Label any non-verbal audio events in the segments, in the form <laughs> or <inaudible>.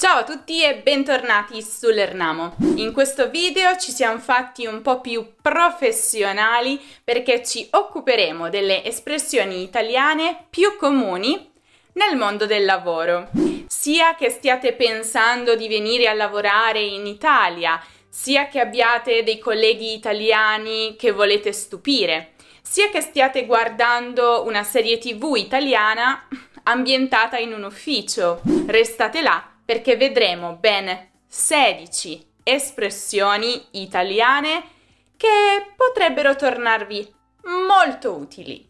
Ciao a tutti e bentornati sull'Ernamo. In questo video ci siamo fatti un po' più professionali perché ci occuperemo delle espressioni italiane più comuni nel mondo del lavoro. Sia che stiate pensando di venire a lavorare in Italia, sia che abbiate dei colleghi italiani che volete stupire, sia che stiate guardando una serie tv italiana ambientata in un ufficio. Restate là perché vedremo ben 16 espressioni italiane che potrebbero tornarvi molto utili.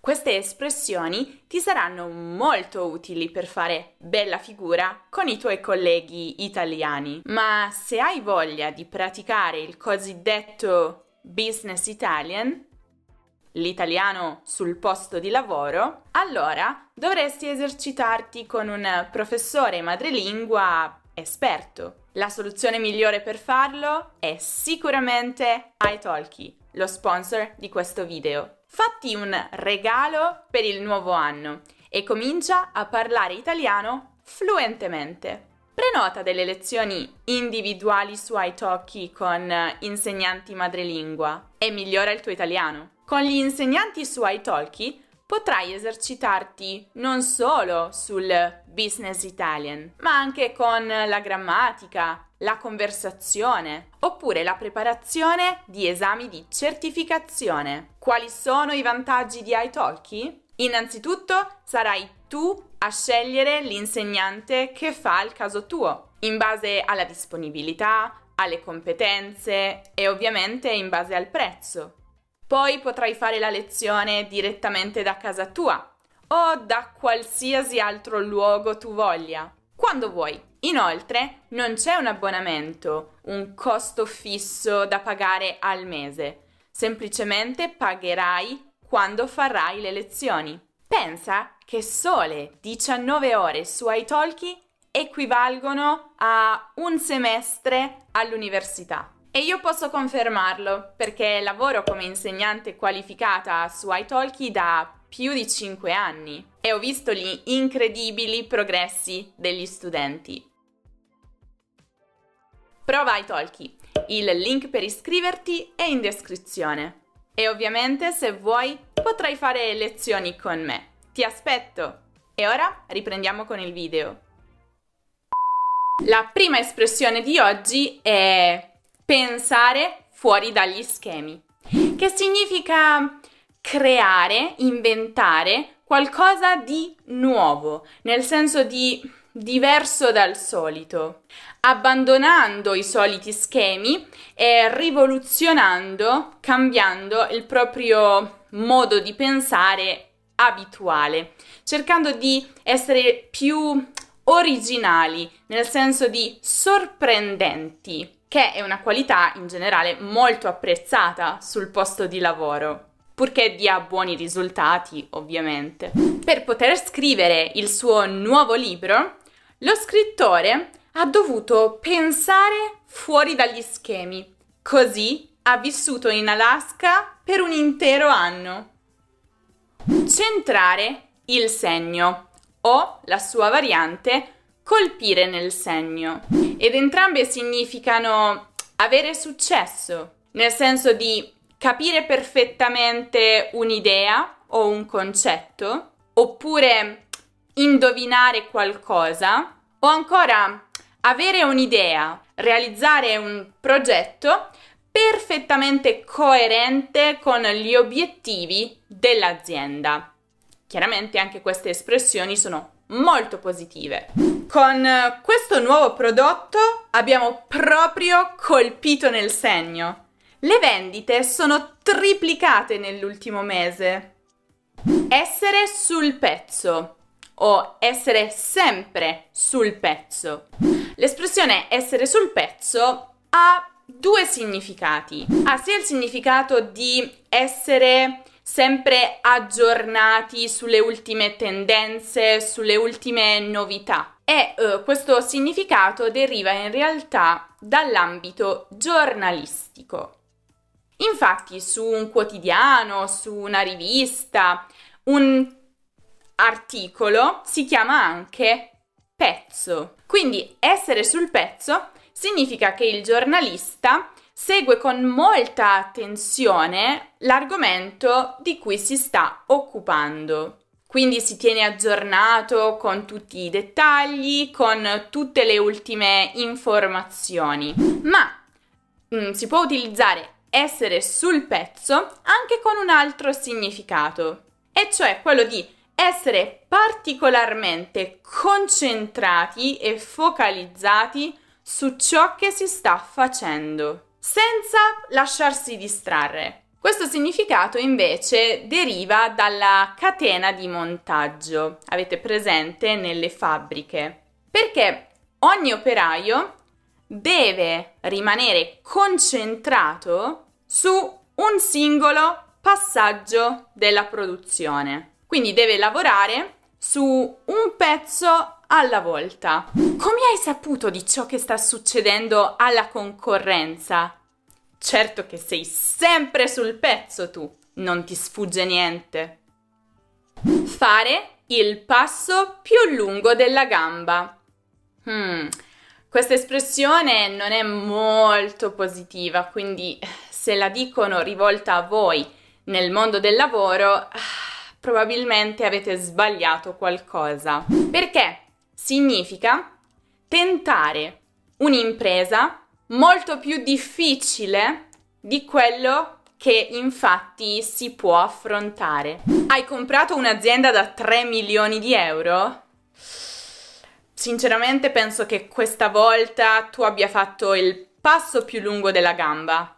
Queste espressioni ti saranno molto utili per fare bella figura con i tuoi colleghi italiani, ma se hai voglia di praticare il cosiddetto business Italian, l'italiano sul posto di lavoro, allora dovresti esercitarti con un professore madrelingua esperto. La soluzione migliore per farlo è sicuramente iTalki, lo sponsor di questo video. Fatti un regalo per il nuovo anno e comincia a parlare italiano fluentemente. Prenota delle lezioni individuali su iTalki con insegnanti madrelingua e migliora il tuo italiano. Con gli insegnanti su iTalki potrai esercitarti non solo sul business Italian, ma anche con la grammatica, la conversazione oppure la preparazione di esami di certificazione. Quali sono i vantaggi di iTalki? Innanzitutto sarai tu a scegliere l'insegnante che fa il caso tuo, in base alla disponibilità, alle competenze e ovviamente in base al prezzo. Poi potrai fare la lezione direttamente da casa tua o da qualsiasi altro luogo tu voglia, quando vuoi. Inoltre non c'è un abbonamento, un costo fisso da pagare al mese, semplicemente pagherai quando farai le lezioni. Pensa che sole 19 ore su iTalki equivalgono a un semestre all'università. E io posso confermarlo perché lavoro come insegnante qualificata su iTalki da più di 5 anni e ho visto gli incredibili progressi degli studenti. Prova iTalki, il link per iscriverti è in descrizione. E ovviamente se vuoi potrai fare lezioni con me. Ti aspetto! E ora riprendiamo con il video. La prima espressione di oggi è pensare fuori dagli schemi, che significa creare, inventare qualcosa di nuovo, nel senso di diverso dal solito, abbandonando i soliti schemi e rivoluzionando, cambiando il proprio modo di pensare abituale, cercando di essere più originali, nel senso di sorprendenti che è una qualità in generale molto apprezzata sul posto di lavoro purché dia buoni risultati, ovviamente. Per poter scrivere il suo nuovo libro, lo scrittore ha dovuto pensare fuori dagli schemi. Così ha vissuto in Alaska per un intero anno. Centrare il segno o la sua variante colpire nel segno ed entrambe significano avere successo, nel senso di capire perfettamente un'idea o un concetto, oppure indovinare qualcosa, o ancora avere un'idea, realizzare un progetto perfettamente coerente con gli obiettivi dell'azienda. Chiaramente anche queste espressioni sono molto positive. Con eh, questo nuovo prodotto abbiamo proprio colpito nel segno. Le vendite sono triplicate nell'ultimo mese. Essere sul pezzo o essere sempre sul pezzo. L'espressione essere sul pezzo ha due significati. Ha sia il significato di essere sempre aggiornati sulle ultime tendenze, sulle ultime novità. E eh, questo significato deriva in realtà dall'ambito giornalistico. Infatti su un quotidiano, su una rivista, un articolo si chiama anche pezzo. Quindi essere sul pezzo significa che il giornalista segue con molta attenzione l'argomento di cui si sta occupando. Quindi si tiene aggiornato con tutti i dettagli, con tutte le ultime informazioni. Ma mh, mm, si può utilizzare essere sul pezzo anche con un altro significato, e cioè quello di essere particolarmente concentrati e focalizzati su ciò che si sta facendo, senza lasciarsi distrarre. Questo significato invece deriva dalla catena di montaggio, avete presente nelle fabbriche, perché ogni operaio deve rimanere concentrato su un singolo passaggio della produzione. Quindi deve lavorare su un pezzo alla volta. Come hai saputo di ciò che sta succedendo alla concorrenza? Certo che sei sempre sul pezzo tu, non ti sfugge niente. Fare il passo più lungo della gamba. Hmm, questa espressione non è molto positiva, quindi se la dicono rivolta a voi nel mondo del lavoro, probabilmente avete sbagliato qualcosa. Perché significa tentare un'impresa molto più difficile di quello che infatti si può affrontare. Hai comprato un'azienda da 3 milioni di euro? Sinceramente penso che questa volta tu abbia fatto il passo più lungo della gamba.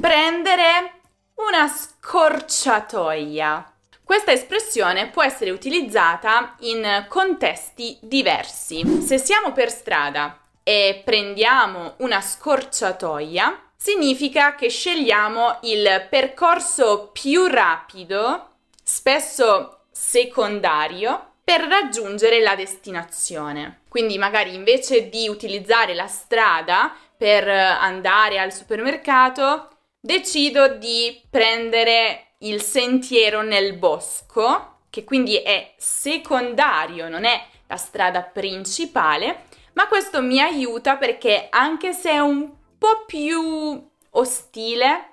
Prendere una scorciatoia. Questa espressione può essere utilizzata in contesti diversi. Se siamo per strada e prendiamo una scorciatoia, significa che scegliamo il percorso più rapido, spesso secondario, per raggiungere la destinazione. Quindi magari invece di utilizzare la strada per andare al supermercato, decido di prendere il sentiero nel bosco, che quindi è secondario, non è la strada principale, ma questo mi aiuta perché anche se è un po' più ostile,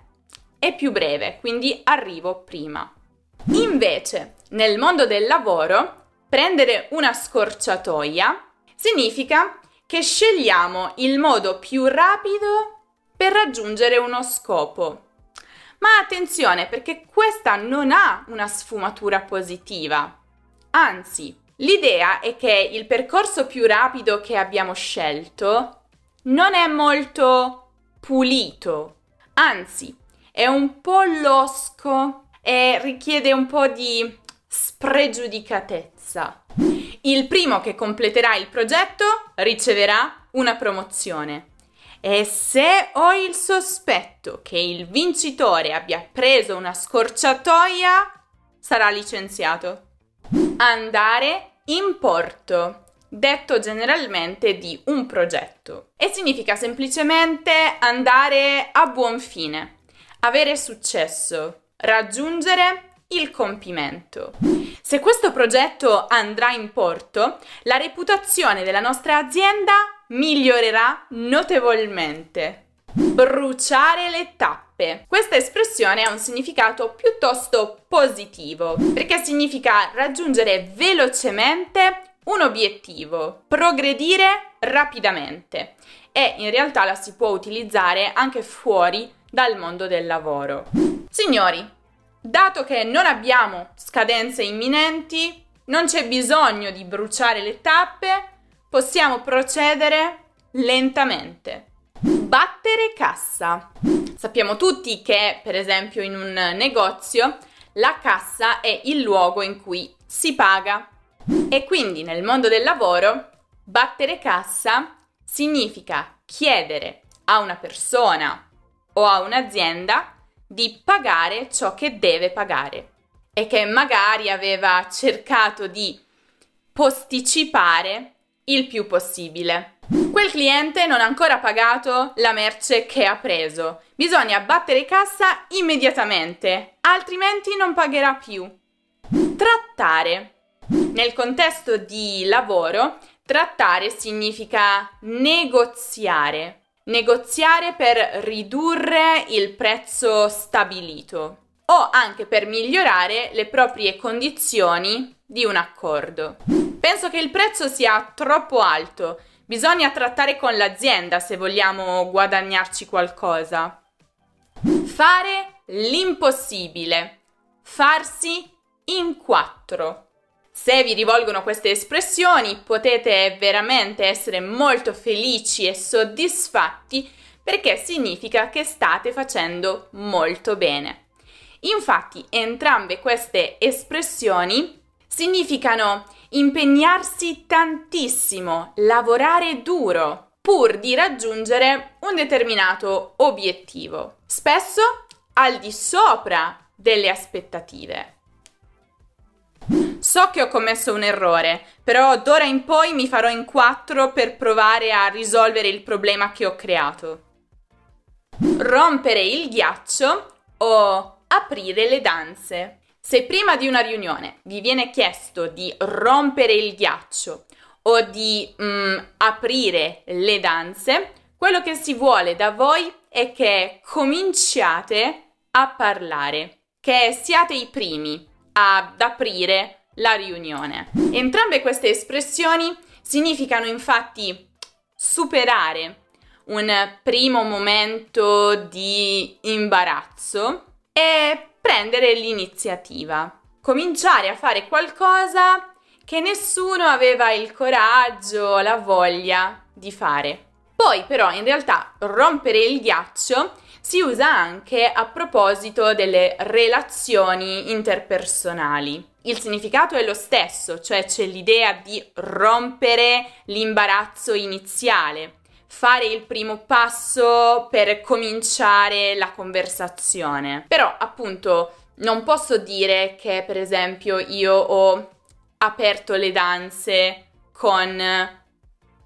è più breve, quindi arrivo prima. Invece, nel mondo del lavoro, prendere una scorciatoia significa che scegliamo il modo più rapido per raggiungere uno scopo. Ma attenzione perché questa non ha una sfumatura positiva. Anzi, L'idea è che il percorso più rapido che abbiamo scelto non è molto pulito, anzi è un po' losco e richiede un po' di spregiudicatezza. Il primo che completerà il progetto riceverà una promozione. E se ho il sospetto che il vincitore abbia preso una scorciatoia, sarà licenziato. Andare Importo, detto generalmente di un progetto, e significa semplicemente andare a buon fine, avere successo, raggiungere il compimento. Se questo progetto andrà in porto, la reputazione della nostra azienda migliorerà notevolmente. Bruciare le tappe. Questa espressione ha un significato piuttosto positivo, perché significa raggiungere velocemente un obiettivo, progredire rapidamente e in realtà la si può utilizzare anche fuori dal mondo del lavoro. Signori, dato che non abbiamo scadenze imminenti, non c'è bisogno di bruciare le tappe, possiamo procedere lentamente. Battere cassa. Sappiamo tutti che, per esempio, in un negozio la cassa è il luogo in cui si paga. E quindi nel mondo del lavoro, battere cassa significa chiedere a una persona o a un'azienda di pagare ciò che deve pagare e che magari aveva cercato di posticipare il più possibile. Quel cliente non ha ancora pagato la merce che ha preso. Bisogna battere cassa immediatamente, altrimenti non pagherà più. Trattare. Nel contesto di lavoro, Trattare significa negoziare, negoziare per ridurre il prezzo stabilito o anche per migliorare le proprie condizioni di un accordo. Penso che il prezzo sia troppo alto, bisogna trattare con l'azienda se vogliamo guadagnarci qualcosa. Fare l'impossibile, farsi in quattro. Se vi rivolgono queste espressioni potete veramente essere molto felici e soddisfatti perché significa che state facendo molto bene. Infatti entrambe queste espressioni significano impegnarsi tantissimo, lavorare duro, pur di raggiungere un determinato obiettivo, spesso al di sopra delle aspettative. So che ho commesso un errore, però d'ora in poi mi farò in quattro per provare a risolvere il problema che ho creato. Rompere il ghiaccio o aprire le danze. Se prima di una riunione vi viene chiesto di rompere il ghiaccio o di mm, aprire le danze, quello che si vuole da voi è che cominciate a parlare, che siate i primi ad aprire la riunione. Entrambe queste espressioni significano infatti superare un primo momento di imbarazzo e prendere l'iniziativa, cominciare a fare qualcosa che nessuno aveva il coraggio, la voglia di fare. Poi però in realtà rompere il ghiaccio si usa anche a proposito delle relazioni interpersonali. Il significato è lo stesso, cioè c'è l'idea di rompere l'imbarazzo iniziale, fare il primo passo per cominciare la conversazione. Però appunto non posso dire che per esempio io ho aperto le danze con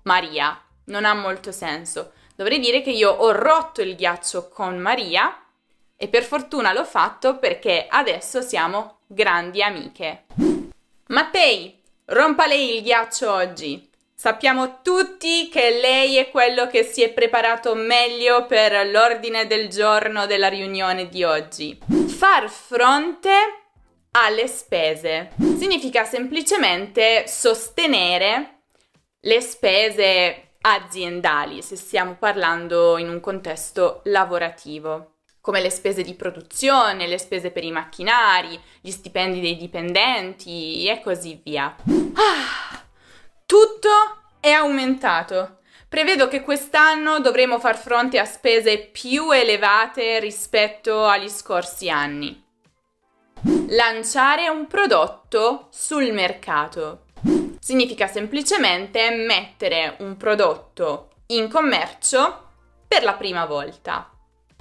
Maria, non ha molto senso. Dovrei dire che io ho rotto il ghiaccio con Maria e per fortuna l'ho fatto perché adesso siamo grandi amiche. Mattei, rompa lei il ghiaccio oggi. Sappiamo tutti che lei è quello che si è preparato meglio per l'ordine del giorno della riunione di oggi. Far fronte alle spese significa semplicemente sostenere le spese aziendali, se stiamo parlando in un contesto lavorativo come le spese di produzione, le spese per i macchinari, gli stipendi dei dipendenti e così via. Ah, tutto è aumentato. Prevedo che quest'anno dovremo far fronte a spese più elevate rispetto agli scorsi anni. Lanciare un prodotto sul mercato significa semplicemente mettere un prodotto in commercio per la prima volta.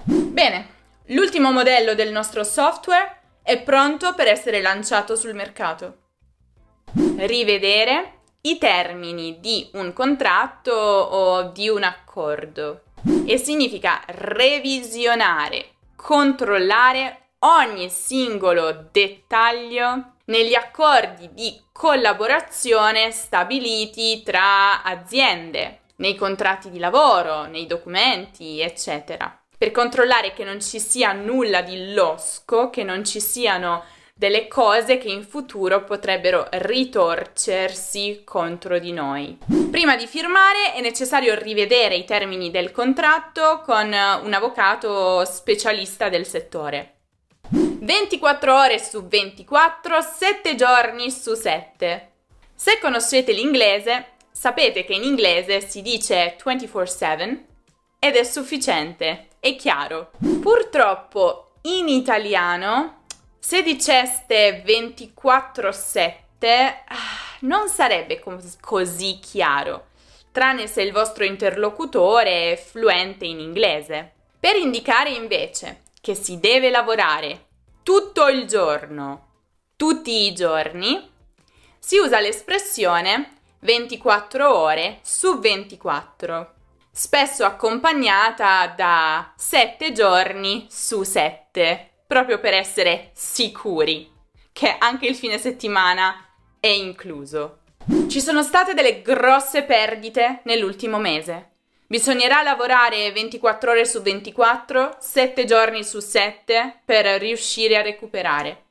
Bene, l'ultimo modello del nostro software è pronto per essere lanciato sul mercato. Rivedere i termini di un contratto o di un accordo e significa revisionare, controllare ogni singolo dettaglio negli accordi di collaborazione stabiliti tra aziende, nei contratti di lavoro, nei documenti, eccetera. Per controllare che non ci sia nulla di losco, che non ci siano delle cose che in futuro potrebbero ritorcersi contro di noi. Prima di firmare è necessario rivedere i termini del contratto con un avvocato specialista del settore. 24 ore su 24, 7 giorni su 7. Se conoscete l'inglese, sapete che in inglese si dice 24/7 ed è sufficiente, è chiaro. Purtroppo in italiano, se diceste 24/7, ah, non sarebbe così chiaro, tranne se il vostro interlocutore è fluente in inglese. Per indicare invece che si deve lavorare tutto il giorno, tutti i giorni, si usa l'espressione 24 ore su 24, spesso accompagnata da 7 giorni su 7, proprio per essere sicuri che anche il fine settimana è incluso. Ci sono state delle grosse perdite nell'ultimo mese. Bisognerà lavorare 24 ore su 24, 7 giorni su 7 per riuscire a recuperare.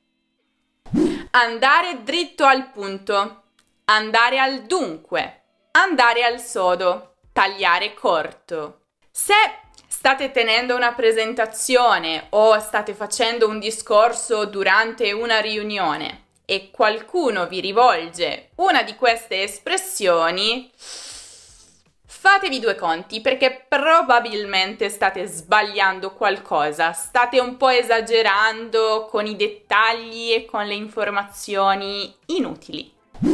Andare dritto al punto, andare al dunque, andare al sodo, tagliare corto. Se state tenendo una presentazione o state facendo un discorso durante una riunione e qualcuno vi rivolge una di queste espressioni, fatevi due conti perché probabilmente state sbagliando qualcosa, state un po' esagerando con i dettagli e con le informazioni inutili.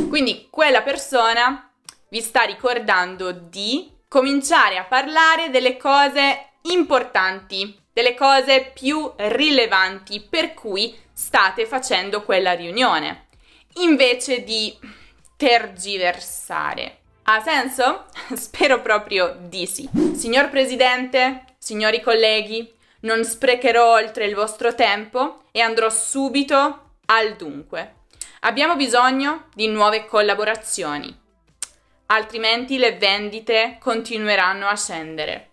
Quindi quella persona vi sta ricordando di cominciare a parlare delle cose importanti, delle cose più rilevanti per cui state facendo quella riunione, invece di tergiversare. Ha senso? <laughs> Spero proprio di sì. Signor Presidente, signori colleghi, non sprecherò oltre il vostro tempo e andrò subito al dunque. Abbiamo bisogno di nuove collaborazioni, altrimenti le vendite continueranno a scendere.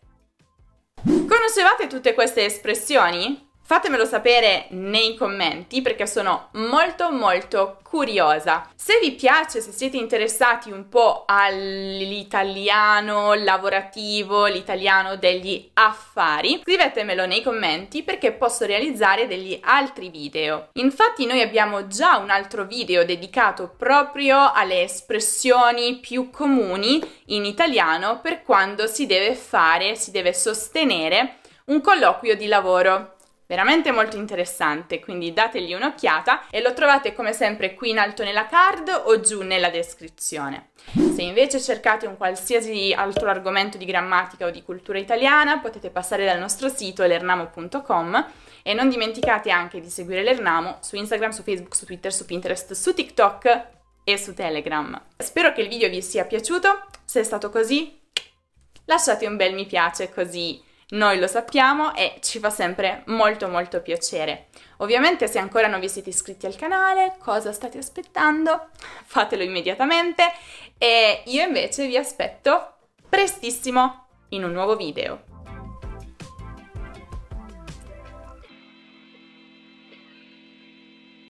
Conoscevate tutte queste espressioni? Fatemelo sapere nei commenti perché sono molto molto curiosa. Se vi piace, se siete interessati un po' all'italiano lavorativo, l'italiano degli affari, scrivetemelo nei commenti perché posso realizzare degli altri video. Infatti noi abbiamo già un altro video dedicato proprio alle espressioni più comuni in italiano per quando si deve fare, si deve sostenere un colloquio di lavoro veramente molto interessante, quindi dategli un'occhiata e lo trovate come sempre qui in alto nella card o giù nella descrizione. Se invece cercate un qualsiasi altro argomento di grammatica o di cultura italiana, potete passare dal nostro sito lernamo.com e non dimenticate anche di seguire l'Ernamo su Instagram, su Facebook, su Twitter, su Pinterest, su TikTok e su Telegram. Spero che il video vi sia piaciuto, se è stato così lasciate un bel mi piace così noi lo sappiamo e ci fa sempre molto molto piacere. Ovviamente se ancora non vi siete iscritti al canale, cosa state aspettando? <laughs> Fatelo immediatamente e io invece vi aspetto prestissimo in un nuovo video.